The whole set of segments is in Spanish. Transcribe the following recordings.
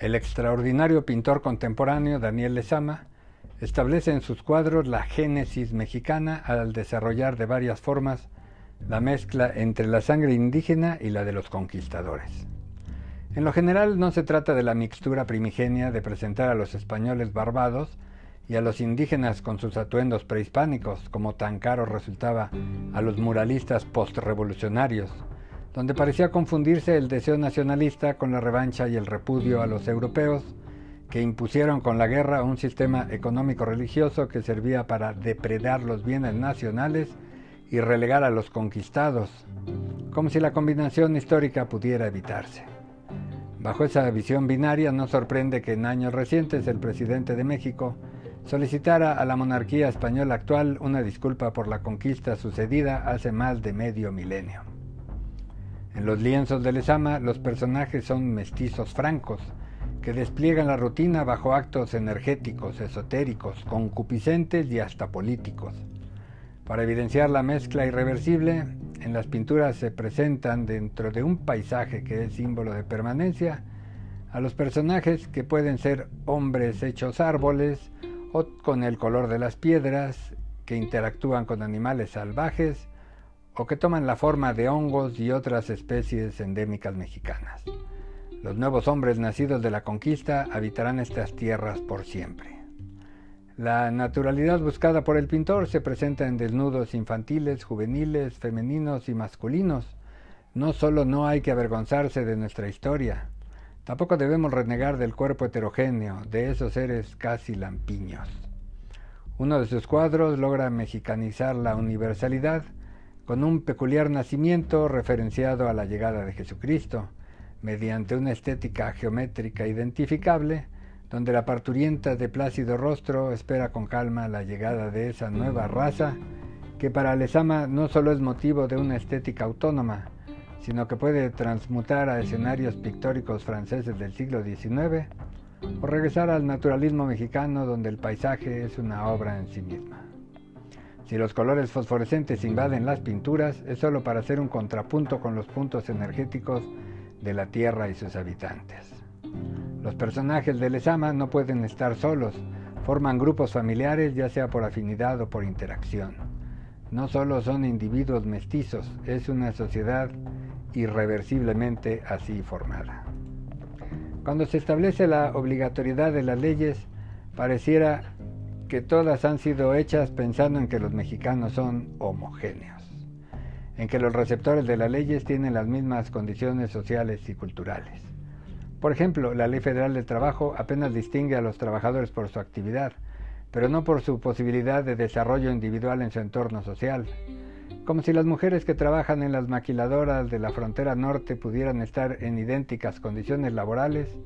El extraordinario pintor contemporáneo Daniel Lezama establece en sus cuadros la génesis mexicana al desarrollar de varias formas la mezcla entre la sangre indígena y la de los conquistadores. En lo general no se trata de la mixtura primigenia de presentar a los españoles barbados y a los indígenas con sus atuendos prehispánicos, como tan caro resultaba a los muralistas postrevolucionarios, donde parecía confundirse el deseo nacionalista con la revancha y el repudio a los europeos, que impusieron con la guerra un sistema económico religioso que servía para depredar los bienes nacionales y relegar a los conquistados, como si la combinación histórica pudiera evitarse. Bajo esa visión binaria no sorprende que en años recientes el presidente de México solicitara a la monarquía española actual una disculpa por la conquista sucedida hace más de medio milenio. En los lienzos de Lezama los personajes son mestizos francos, que despliegan la rutina bajo actos energéticos, esotéricos, concupiscentes y hasta políticos. Para evidenciar la mezcla irreversible, en las pinturas se presentan dentro de un paisaje que es símbolo de permanencia a los personajes que pueden ser hombres hechos árboles o con el color de las piedras, que interactúan con animales salvajes o que toman la forma de hongos y otras especies endémicas mexicanas. Los nuevos hombres nacidos de la conquista habitarán estas tierras por siempre. La naturalidad buscada por el pintor se presenta en desnudos infantiles, juveniles, femeninos y masculinos. No solo no hay que avergonzarse de nuestra historia, tampoco debemos renegar del cuerpo heterogéneo, de esos seres casi lampiños. Uno de sus cuadros logra mexicanizar la universalidad con un peculiar nacimiento referenciado a la llegada de Jesucristo, mediante una estética geométrica identificable, donde la parturienta de plácido rostro espera con calma la llegada de esa nueva raza que para Lezama no solo es motivo de una estética autónoma, sino que puede transmutar a escenarios pictóricos franceses del siglo XIX o regresar al naturalismo mexicano donde el paisaje es una obra en sí misma. Si los colores fosforescentes invaden las pinturas es solo para hacer un contrapunto con los puntos energéticos de la Tierra y sus habitantes. Los personajes de Lezama no pueden estar solos, forman grupos familiares ya sea por afinidad o por interacción. No solo son individuos mestizos, es una sociedad irreversiblemente así formada. Cuando se establece la obligatoriedad de las leyes, pareciera que todas han sido hechas pensando en que los mexicanos son homogéneos, en que los receptores de las leyes tienen las mismas condiciones sociales y culturales. Por ejemplo, la Ley Federal del Trabajo apenas distingue a los trabajadores por su actividad, pero no por su posibilidad de desarrollo individual en su entorno social. Como si las mujeres que trabajan en las maquiladoras de la frontera norte pudieran estar en idénticas condiciones laborales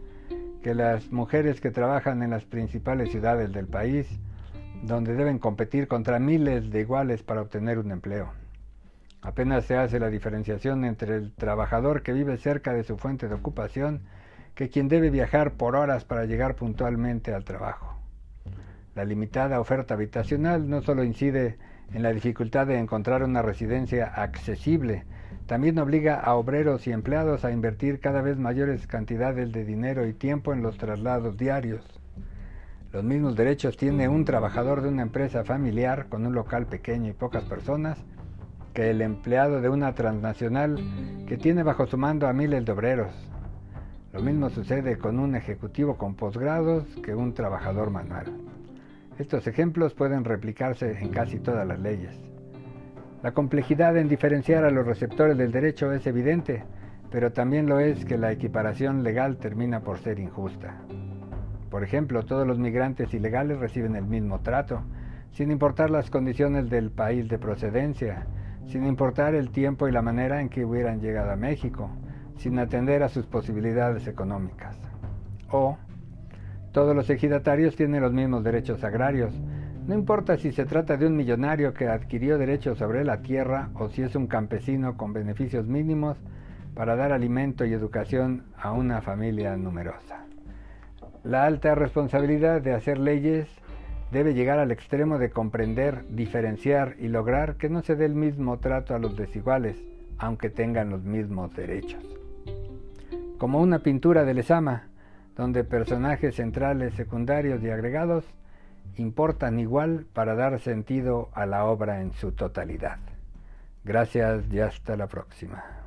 que las mujeres que trabajan en las principales ciudades del país, donde deben competir contra miles de iguales para obtener un empleo. Apenas se hace la diferenciación entre el trabajador que vive cerca de su fuente de ocupación que quien debe viajar por horas para llegar puntualmente al trabajo. La limitada oferta habitacional no solo incide en la dificultad de encontrar una residencia accesible, también obliga a obreros y empleados a invertir cada vez mayores cantidades de dinero y tiempo en los traslados diarios. Los mismos derechos tiene un trabajador de una empresa familiar con un local pequeño y pocas personas que el empleado de una transnacional que tiene bajo su mando a miles de obreros, lo mismo sucede con un ejecutivo con posgrados que un trabajador manual. Estos ejemplos pueden replicarse en casi todas las leyes. La complejidad en diferenciar a los receptores del derecho es evidente, pero también lo es que la equiparación legal termina por ser injusta. Por ejemplo, todos los migrantes ilegales reciben el mismo trato, sin importar las condiciones del país de procedencia, sin importar el tiempo y la manera en que hubieran llegado a México, sin atender a sus posibilidades económicas. O, todos los ejidatarios tienen los mismos derechos agrarios, no importa si se trata de un millonario que adquirió derechos sobre la tierra o si es un campesino con beneficios mínimos para dar alimento y educación a una familia numerosa. La alta responsabilidad de hacer leyes debe llegar al extremo de comprender, diferenciar y lograr que no se dé el mismo trato a los desiguales, aunque tengan los mismos derechos como una pintura de Lezama, donde personajes centrales, secundarios y agregados importan igual para dar sentido a la obra en su totalidad. Gracias y hasta la próxima.